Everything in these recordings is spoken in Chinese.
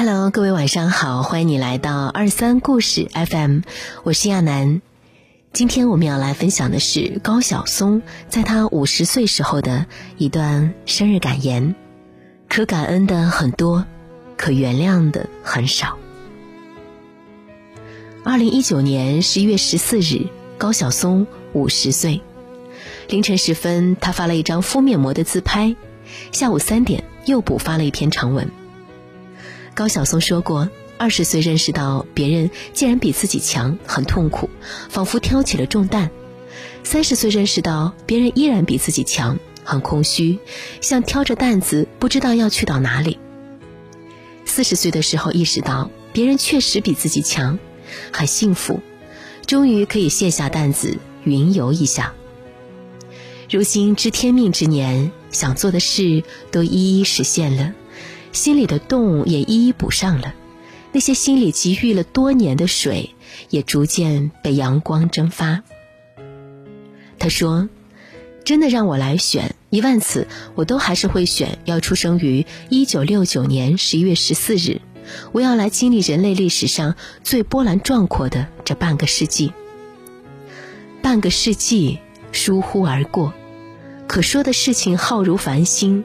Hello，各位晚上好，欢迎你来到二三故事 FM，我是亚楠。今天我们要来分享的是高晓松在他五十岁时候的一段生日感言。可感恩的很多，可原谅的很少。二零一九年十一月十四日，高晓松五十岁。凌晨时分，他发了一张敷面膜的自拍；下午三点，又补发了一篇长文。高晓松说过，二十岁认识到别人竟然比自己强，很痛苦，仿佛挑起了重担；三十岁认识到别人依然比自己强，很空虚，像挑着担子不知道要去到哪里；四十岁的时候意识到别人确实比自己强，很幸福，终于可以卸下担子云游一下。如今知天命之年，想做的事都一一实现了。心里的洞也一一补上了，那些心里积郁了多年的水，也逐渐被阳光蒸发。他说：“真的让我来选一万次，我都还是会选要出生于一九六九年十一月十四日，我要来经历人类历史上最波澜壮阔的这半个世纪。半个世纪疏忽而过，可说的事情浩如繁星。”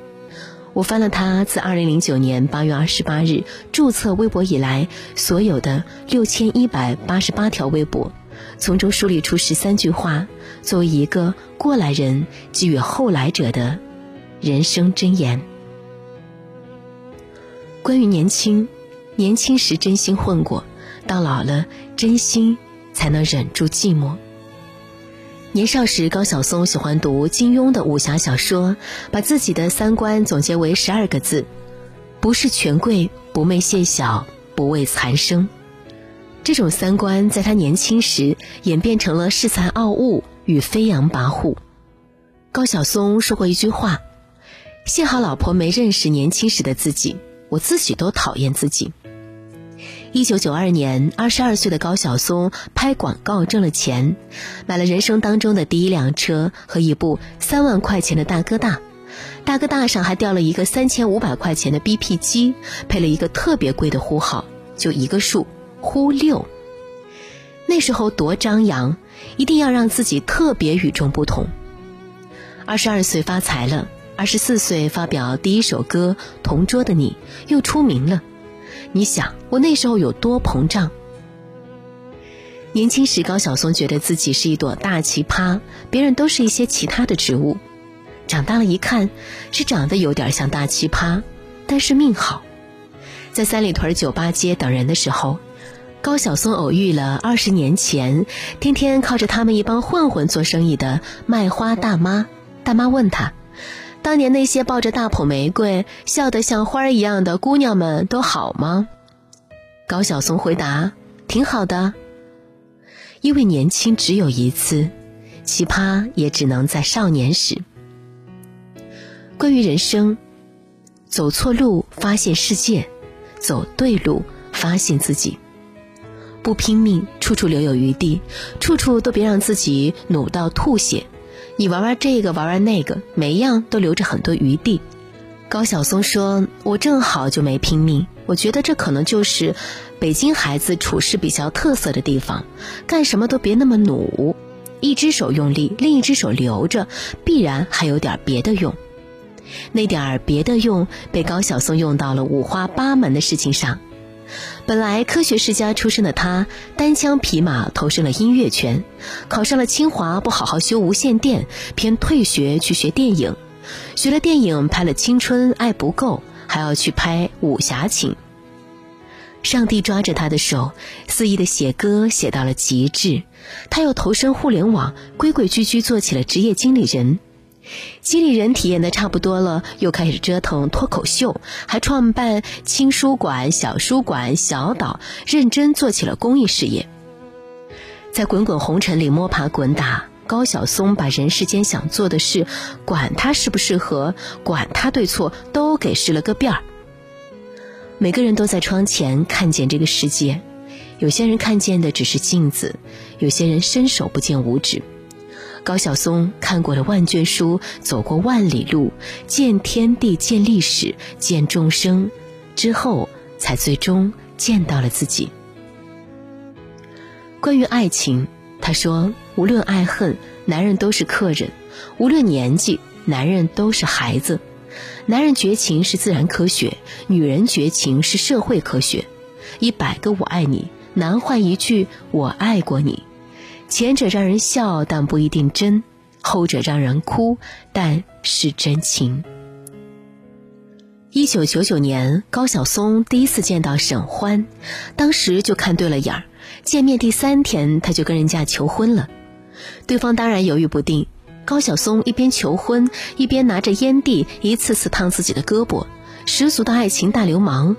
我翻了他自二零零九年八月二十八日注册微博以来所有的六千一百八十八条微博，从中梳理出十三句话，作为一个过来人给予后来者的人生箴言。关于年轻，年轻时真心混过，到老了真心才能忍住寂寞。年少时，高晓松喜欢读金庸的武侠小说，把自己的三观总结为十二个字：不是权贵，不媚谢小，不畏残生。这种三观在他年轻时演变成了恃才傲物与飞扬跋扈。高晓松说过一句话：“幸好老婆没认识年轻时的自己，我自己都讨厌自己。”一九九二年，二十二岁的高晓松拍广告挣了钱，买了人生当中的第一辆车和一部三万块钱的大哥大，大哥大上还吊了一个三千五百块钱的 BP 机，配了一个特别贵的呼号，就一个数，呼六。那时候多张扬，一定要让自己特别与众不同。二十二岁发财了，二十四岁发表第一首歌《同桌的你》，又出名了。你想我那时候有多膨胀？年轻时，高晓松觉得自己是一朵大奇葩，别人都是一些其他的植物。长大了一看，是长得有点像大奇葩，但是命好。在三里屯酒吧街等人的时候，高晓松偶遇了二十年前天天靠着他们一帮混混做生意的卖花大妈。大妈问他。当年那些抱着大捧玫瑰、笑得像花儿一样的姑娘们都好吗？高晓松回答：“挺好的。”因为年轻只有一次，奇葩也只能在少年时。关于人生，走错路发现世界，走对路发现自己。不拼命，处处留有余地，处处都别让自己努到吐血。你玩玩这个，玩玩那个，每一样都留着很多余地。高晓松说：“我正好就没拼命，我觉得这可能就是北京孩子处事比较特色的地方，干什么都别那么努，一只手用力，另一只手留着，必然还有点别的用。那点儿别的用被高晓松用到了五花八门的事情上。”本来科学世家出身的他，单枪匹马投身了音乐圈，考上了清华，不好好修无线电，偏退学去学电影，学了电影拍了青春爱不够，还要去拍武侠情。上帝抓着他的手，肆意的写歌写到了极致，他又投身互联网，规规矩矩做起了职业经理人。经理人体验的差不多了，又开始折腾脱口秀，还创办青书馆、小书馆、小岛，认真做起了公益事业。在滚滚红尘里摸爬滚打，高晓松把人世间想做的事，管他适不适合，管他对错，都给试了个遍儿。每个人都在窗前看见这个世界，有些人看见的只是镜子，有些人伸手不见五指。高晓松看过了万卷书，走过万里路，见天地，见历史，见众生，之后才最终见到了自己。关于爱情，他说：“无论爱恨，男人都是客人；无论年纪，男人都是孩子。男人绝情是自然科学，女人绝情是社会科学。一百个我爱你，难换一句我爱过你。前者让人笑，但不一定真；后者让人哭，但是真情。”一九九九年，高晓松第一次见到沈欢，当时就看对了眼儿。见面第三天，他就跟人家求婚了，对方当然犹豫不定。高晓松一边求婚，一边拿着烟蒂一次次烫自己的胳膊，十足的爱情大流氓。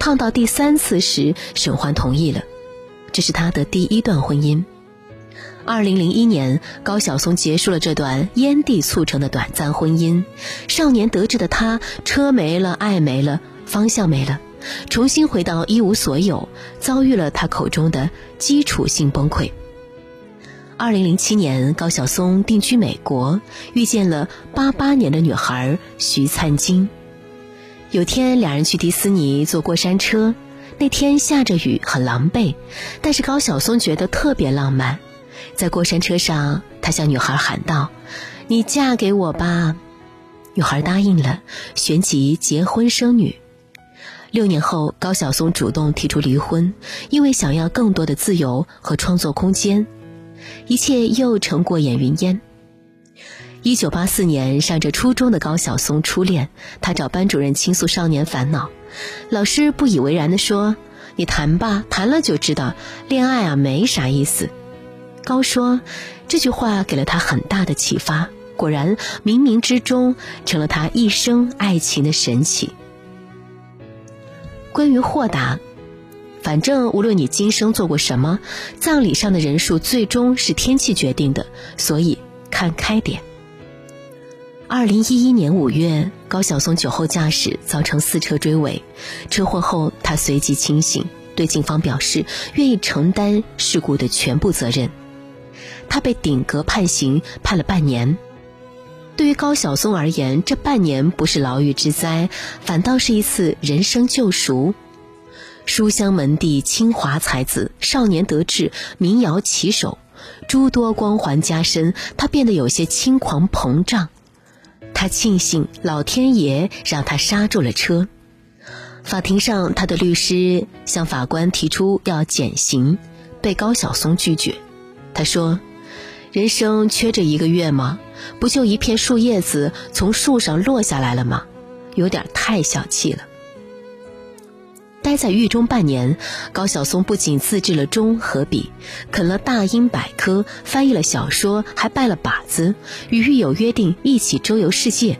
烫到第三次时，沈欢同意了，这是他的第一段婚姻。二零零一年，高晓松结束了这段烟蒂促成的短暂婚姻。少年得志的他，车没了，爱没了，方向没了。重新回到一无所有，遭遇了他口中的基础性崩溃。二零零七年，高晓松定居美国，遇见了八八年的女孩徐灿金。有天，两人去迪斯尼坐过山车，那天下着雨，很狼狈，但是高晓松觉得特别浪漫。在过山车上，他向女孩喊道：“你嫁给我吧！”女孩答应了，旋即结婚生女。六年后，高晓松主动提出离婚，因为想要更多的自由和创作空间。一切又成过眼云烟。一九八四年，上着初中的高晓松初恋，他找班主任倾诉少年烦恼，老师不以为然地说：“你谈吧，谈了就知道，恋爱啊没啥意思。”高说，这句话给了他很大的启发，果然冥冥之中成了他一生爱情的神奇。关于豁达，反正无论你今生做过什么，葬礼上的人数最终是天气决定的，所以看开点。二零一一年五月，高晓松酒后驾驶造成四车追尾，车祸后他随即清醒，对警方表示愿意承担事故的全部责任。他被顶格判刑，判了半年。对于高晓松而言，这半年不是牢狱之灾，反倒是一次人生救赎。书香门第，清华才子，少年得志，民谣旗手，诸多光环加身，他变得有些轻狂膨胀。他庆幸老天爷让他刹住了车。法庭上，他的律师向法官提出要减刑，被高晓松拒绝。他说。人生缺这一个月吗？不就一片树叶子从树上落下来了吗？有点太小气了。待在狱中半年，高晓松不仅自制了钟和笔，啃了大英百科，翻译了小说，还拜了把子，与狱友约定一起周游世界。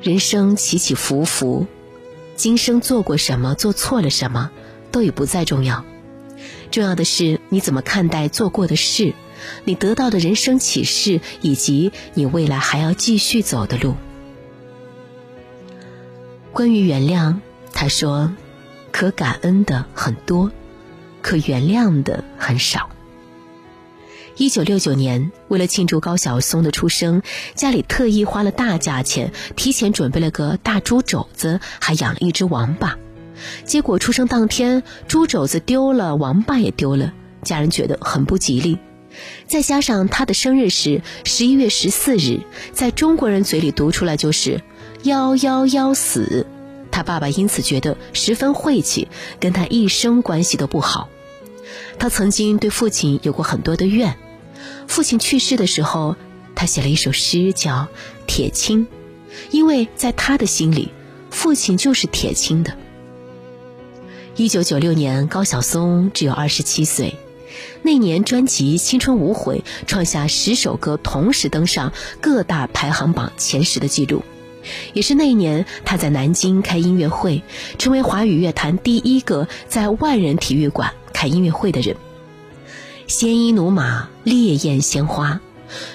人生起起伏伏，今生做过什么，做错了什么，都已不再重要，重要的是你怎么看待做过的事。你得到的人生启示，以及你未来还要继续走的路。关于原谅，他说：“可感恩的很多，可原谅的很少。”一九六九年，为了庆祝高晓松的出生，家里特意花了大价钱，提前准备了个大猪肘子，还养了一只王八。结果出生当天，猪肘子丢了，王八也丢了，家人觉得很不吉利。再加上他的生日是十一月十四日，在中国人嘴里读出来就是“幺幺幺死”，他爸爸因此觉得十分晦气，跟他一生关系都不好。他曾经对父亲有过很多的怨，父亲去世的时候，他写了一首诗叫《铁青》，因为在他的心里，父亲就是铁青的。一九九六年，高晓松只有二十七岁。那年专辑《青春无悔》创下十首歌同时登上各大排行榜前十的记录，也是那一年他在南京开音乐会，成为华语乐坛第一个在万人体育馆开音乐会的人。鲜衣怒马，烈焰鲜花，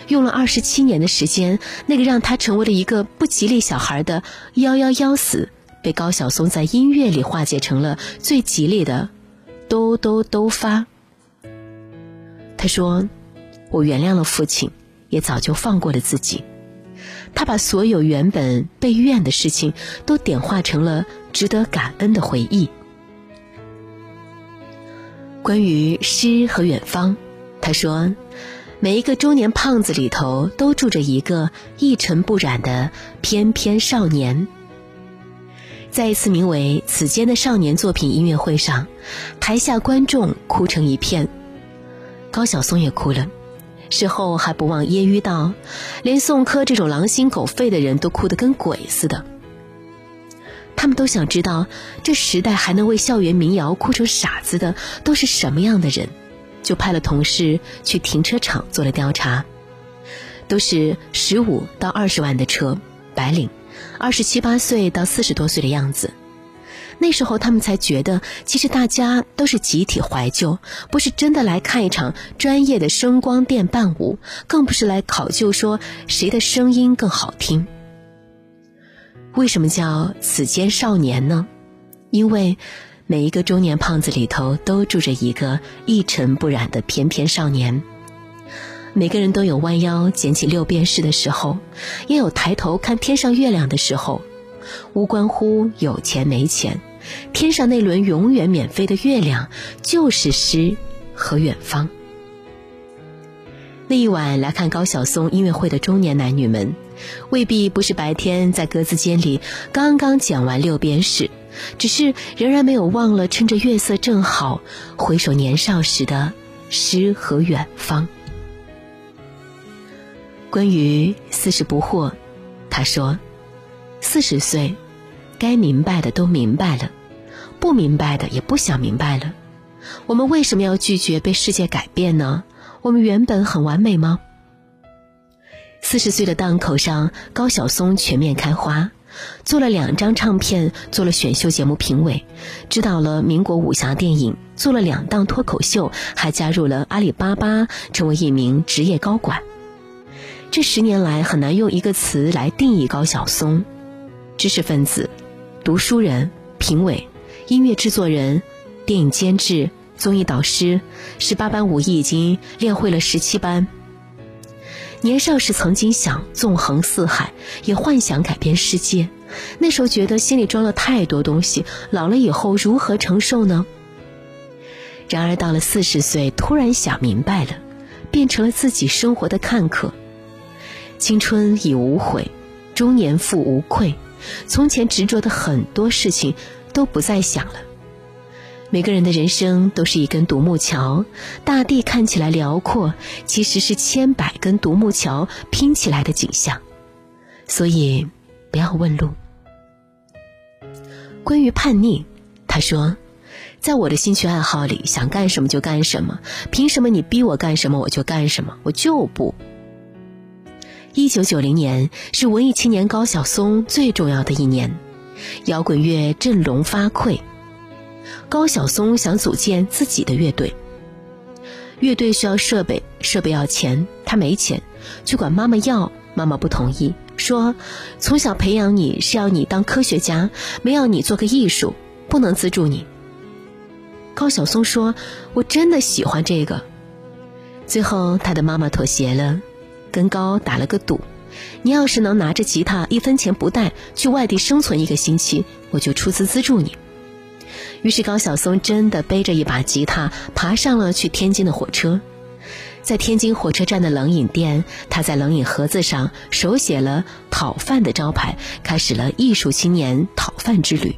用了二十七年的时间，那个让他成为了一个不吉利小孩的“幺幺幺死”，被高晓松在音乐里化解成了最吉利的“哆哆哆发”。他说：“我原谅了父亲，也早就放过了自己。他把所有原本被怨的事情，都点化成了值得感恩的回忆。关于诗和远方，他说：“每一个中年胖子里头都住着一个一尘不染的翩翩少年。”在一次名为《此间的少年》作品音乐会上，台下观众哭成一片，高晓松也哭了。事后还不忘揶揄道：“连宋柯这种狼心狗肺的人都哭得跟鬼似的。”他们都想知道，这时代还能为校园民谣哭成傻子的都是什么样的人，就派了同事去停车场做了调查，都是十五到二十万的车，白领，二十七八岁到四十多岁的样子。那时候他们才觉得，其实大家都是集体怀旧，不是真的来看一场专业的声光电伴舞，更不是来考究说谁的声音更好听。为什么叫此间少年呢？因为每一个中年胖子里头都住着一个一尘不染的翩翩少年。每个人都有弯腰捡起六便士的时候，也有抬头看天上月亮的时候。无关乎有钱没钱，天上那轮永远免费的月亮，就是诗和远方。那一晚来看高晓松音乐会的中年男女们，未必不是白天在格子间里刚刚讲完六边式，只是仍然没有忘了趁着月色正好，回首年少时的诗和远方。关于四十不惑，他说。四十岁，该明白的都明白了，不明白的也不想明白了。我们为什么要拒绝被世界改变呢？我们原本很完美吗？四十岁的档口上，高晓松全面开花，做了两张唱片，做了选秀节目评委，指导了民国武侠电影，做了两档脱口秀，还加入了阿里巴巴，成为一名职业高管。这十年来，很难用一个词来定义高晓松。知识分子、读书人、评委、音乐制作人、电影监制、综艺导师，十八般武艺已经练会了十七般。年少时曾经想纵横四海，也幻想改变世界。那时候觉得心里装了太多东西，老了以后如何承受呢？然而到了四十岁，突然想明白了，变成了自己生活的看客。青春已无悔，中年复无愧。从前执着的很多事情都不再想了。每个人的人生都是一根独木桥，大地看起来辽阔，其实是千百根独木桥拼起来的景象。所以，不要问路。关于叛逆，他说，在我的兴趣爱好里，想干什么就干什么，凭什么你逼我干什么我就干什么？我就不。一九九零年是文艺青年高晓松最重要的一年，摇滚乐振聋发聩。高晓松想组建自己的乐队，乐队需要设备，设备要钱，他没钱，去管妈妈要，妈妈不同意，说从小培养你是要你当科学家，没要你做个艺术，不能资助你。高晓松说：“我真的喜欢这个。”最后，他的妈妈妥协了。跟高打了个赌，你要是能拿着吉他一分钱不带去外地生存一个星期，我就出资资助你。于是高晓松真的背着一把吉他爬上了去天津的火车，在天津火车站的冷饮店，他在冷饮盒子上手写了“讨饭”的招牌，开始了艺术青年讨饭之旅。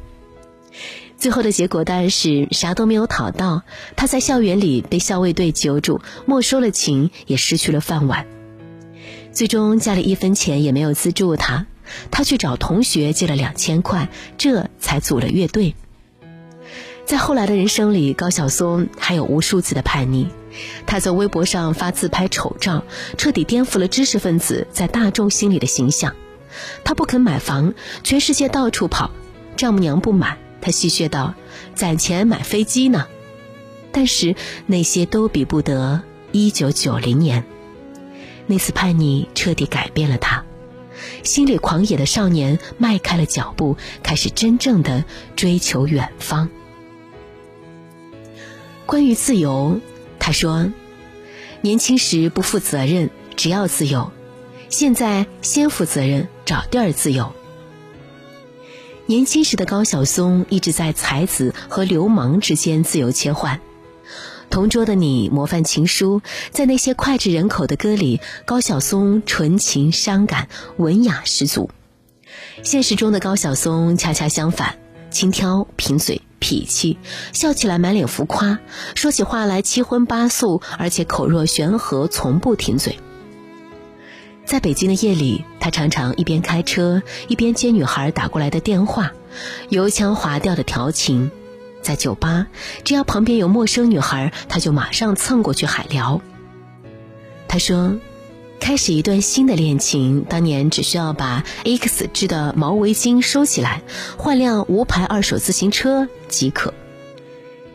最后的结果当然是啥都没有讨到，他在校园里被校卫队揪住，没收了琴，也失去了饭碗。最终家里一分钱也没有资助他，他去找同学借了两千块，这才组了乐队。在后来的人生里，高晓松还有无数次的叛逆。他在微博上发自拍丑照，彻底颠覆了知识分子在大众心里的形象。他不肯买房，全世界到处跑，丈母娘不满，他戏谑道：“攒钱买飞机呢。”但是那些都比不得一九九零年。那次叛逆彻底改变了他，心里狂野的少年迈开了脚步，开始真正的追求远方。关于自由，他说：“年轻时不负责任，只要自由；现在先负责任，找地儿自由。”年轻时的高晓松一直在才子和流氓之间自由切换。同桌的你模范情书，在那些脍炙人口的歌里，高晓松纯情伤感，文雅十足。现实中的高晓松恰恰相反，轻佻贫嘴。脾气，笑起来满脸浮夸，说起话来七荤八素，而且口若悬河，从不停嘴。在北京的夜里，他常常一边开车一边接女孩打过来的电话，油腔滑调的调情。在酒吧，只要旁边有陌生女孩，他就马上蹭过去海聊。他说。开始一段新的恋情，当年只需要把 X 织的毛围巾收起来，换辆无牌二手自行车即可。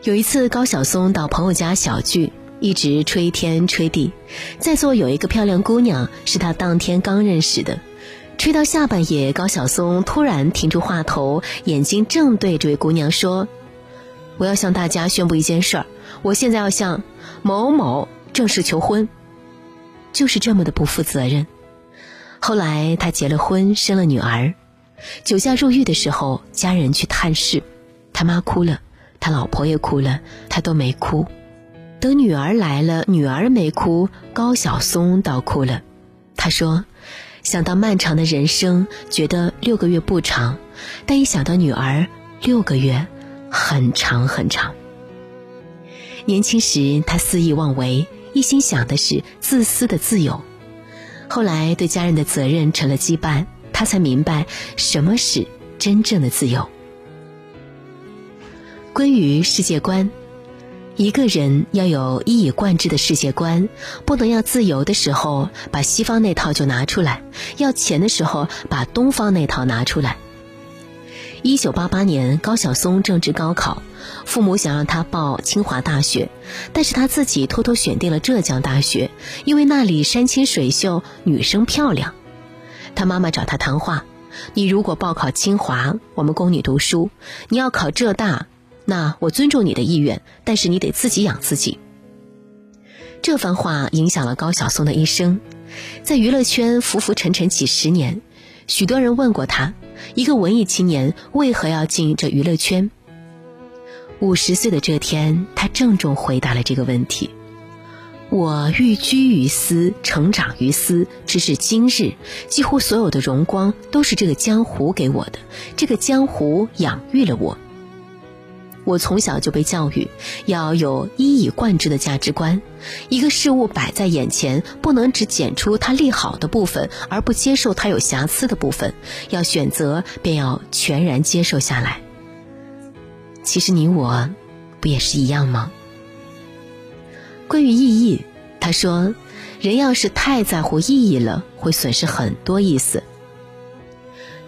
有一次，高晓松到朋友家小聚，一直吹天吹地，在座有一个漂亮姑娘，是他当天刚认识的。吹到下半夜，高晓松突然停住话头，眼睛正对这位姑娘说：“我要向大家宣布一件事儿，我现在要向某某正式求婚。”就是这么的不负责任。后来他结了婚，生了女儿。酒驾入狱的时候，家人去探视，他妈哭了，他老婆也哭了，他都没哭。等女儿来了，女儿没哭，高晓松倒哭了。他说：“想到漫长的人生，觉得六个月不长；但一想到女儿，六个月很长很长。”年轻时，他肆意妄为。一心想的是自私的自由，后来对家人的责任成了羁绊，他才明白什么是真正的自由。关于世界观，一个人要有一以贯之的世界观，不能要自由的时候把西方那套就拿出来，要钱的时候把东方那套拿出来。一九八八年，高晓松正值高考，父母想让他报清华大学，但是他自己偷偷选定了浙江大学，因为那里山清水秀，女生漂亮。他妈妈找他谈话：“你如果报考清华，我们供你读书；你要考浙大，那我尊重你的意愿，但是你得自己养自己。”这番话影响了高晓松的一生，在娱乐圈浮浮沉沉几十年，许多人问过他。一个文艺青年为何要进这娱乐圈？五十岁的这天，他郑重回答了这个问题：“我寓居于斯，成长于斯，直至今日，几乎所有的荣光都是这个江湖给我的。这个江湖养育了我。我从小就被教育要有一以贯之的价值观。一个事物摆在眼前，不能只捡出它利好的部分，而不接受它有瑕疵的部分。要选择，便要全然接受下来。其实你我，不也是一样吗？关于意义，他说，人要是太在乎意义了，会损失很多意思。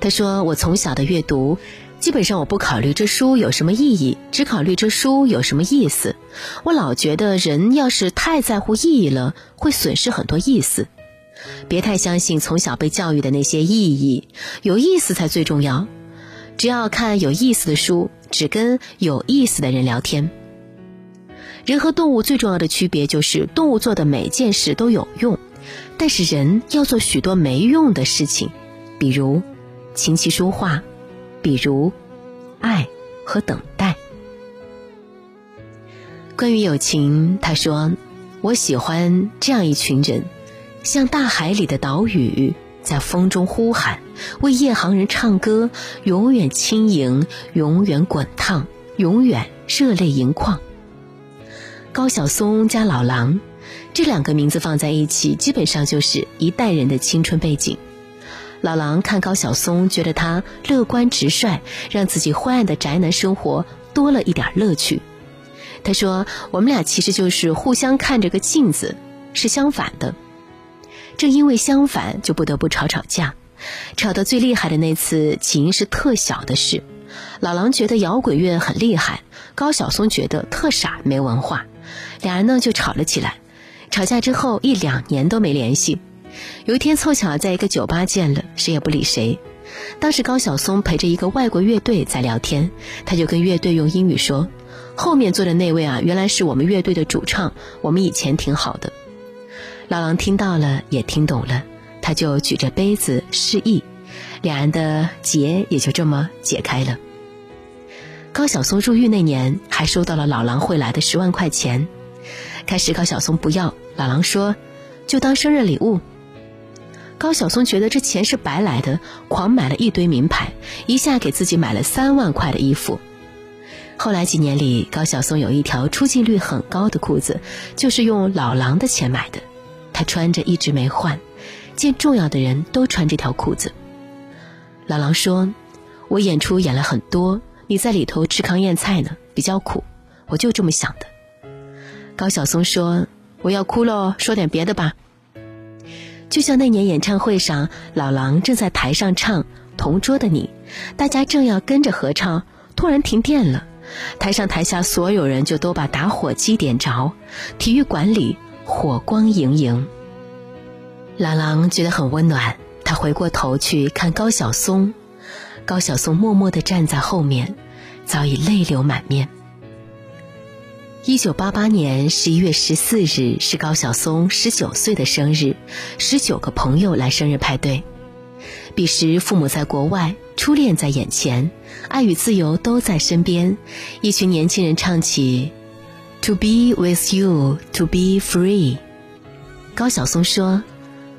他说，我从小的阅读。基本上我不考虑这书有什么意义，只考虑这书有什么意思。我老觉得人要是太在乎意义了，会损失很多意思。别太相信从小被教育的那些意义，有意思才最重要。只要看有意思的书，只跟有意思的人聊天。人和动物最重要的区别就是，动物做的每件事都有用，但是人要做许多没用的事情，比如琴棋书画。比如，爱和等待。关于友情，他说：“我喜欢这样一群人，像大海里的岛屿，在风中呼喊，为夜航人唱歌，永远轻盈，永远滚烫，永远热泪盈眶。”高晓松加老狼，这两个名字放在一起，基本上就是一代人的青春背景。老狼看高晓松，觉得他乐观直率，让自己灰暗的宅男生活多了一点乐趣。他说：“我们俩其实就是互相看着个镜子，是相反的。正因为相反，就不得不吵吵架。吵得最厉害的那次，起因是特小的事。老狼觉得摇滚乐很厉害，高晓松觉得特傻没文化，俩人呢就吵了起来。吵架之后一两年都没联系。”有一天凑巧在一个酒吧见了，谁也不理谁。当时高晓松陪着一个外国乐队在聊天，他就跟乐队用英语说：“后面坐的那位啊，原来是我们乐队的主唱，我们以前挺好的。”老狼听到了，也听懂了，他就举着杯子示意，两人的结也就这么解开了。高晓松入狱那年，还收到了老狼汇来的十万块钱。开始高晓松不要，老狼说：“就当生日礼物。”高晓松觉得这钱是白来的，狂买了一堆名牌，一下给自己买了三万块的衣服。后来几年里，高晓松有一条出镜率很高的裤子，就是用老狼的钱买的，他穿着一直没换，见重要的人都穿这条裤子。老狼说：“我演出演了很多，你在里头吃糠咽菜呢，比较苦，我就这么想的。”高晓松说：“我要哭喽，说点别的吧。”就像那年演唱会上，老狼正在台上唱《同桌的你》，大家正要跟着合唱，突然停电了。台上台下所有人就都把打火机点着，体育馆里火光盈盈。郎朗觉得很温暖，他回过头去看高晓松，高晓松默默地站在后面，早已泪流满面。一九八八年十一月十四日是高晓松十九岁的生日，十九个朋友来生日派对。彼时父母在国外。初恋在眼前，爱与自由都在身边。一群年轻人唱起：“To be with you, to be free。”高晓松说：“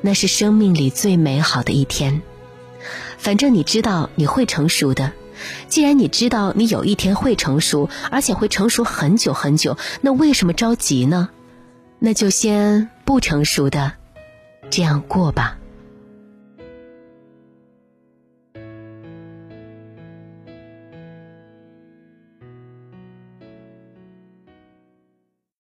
那是生命里最美好的一天。反正你知道你会成熟的。既然你知道你有一天会成熟，而且会成熟很久很久，那为什么着急呢？那就先不成熟的，这样过吧。”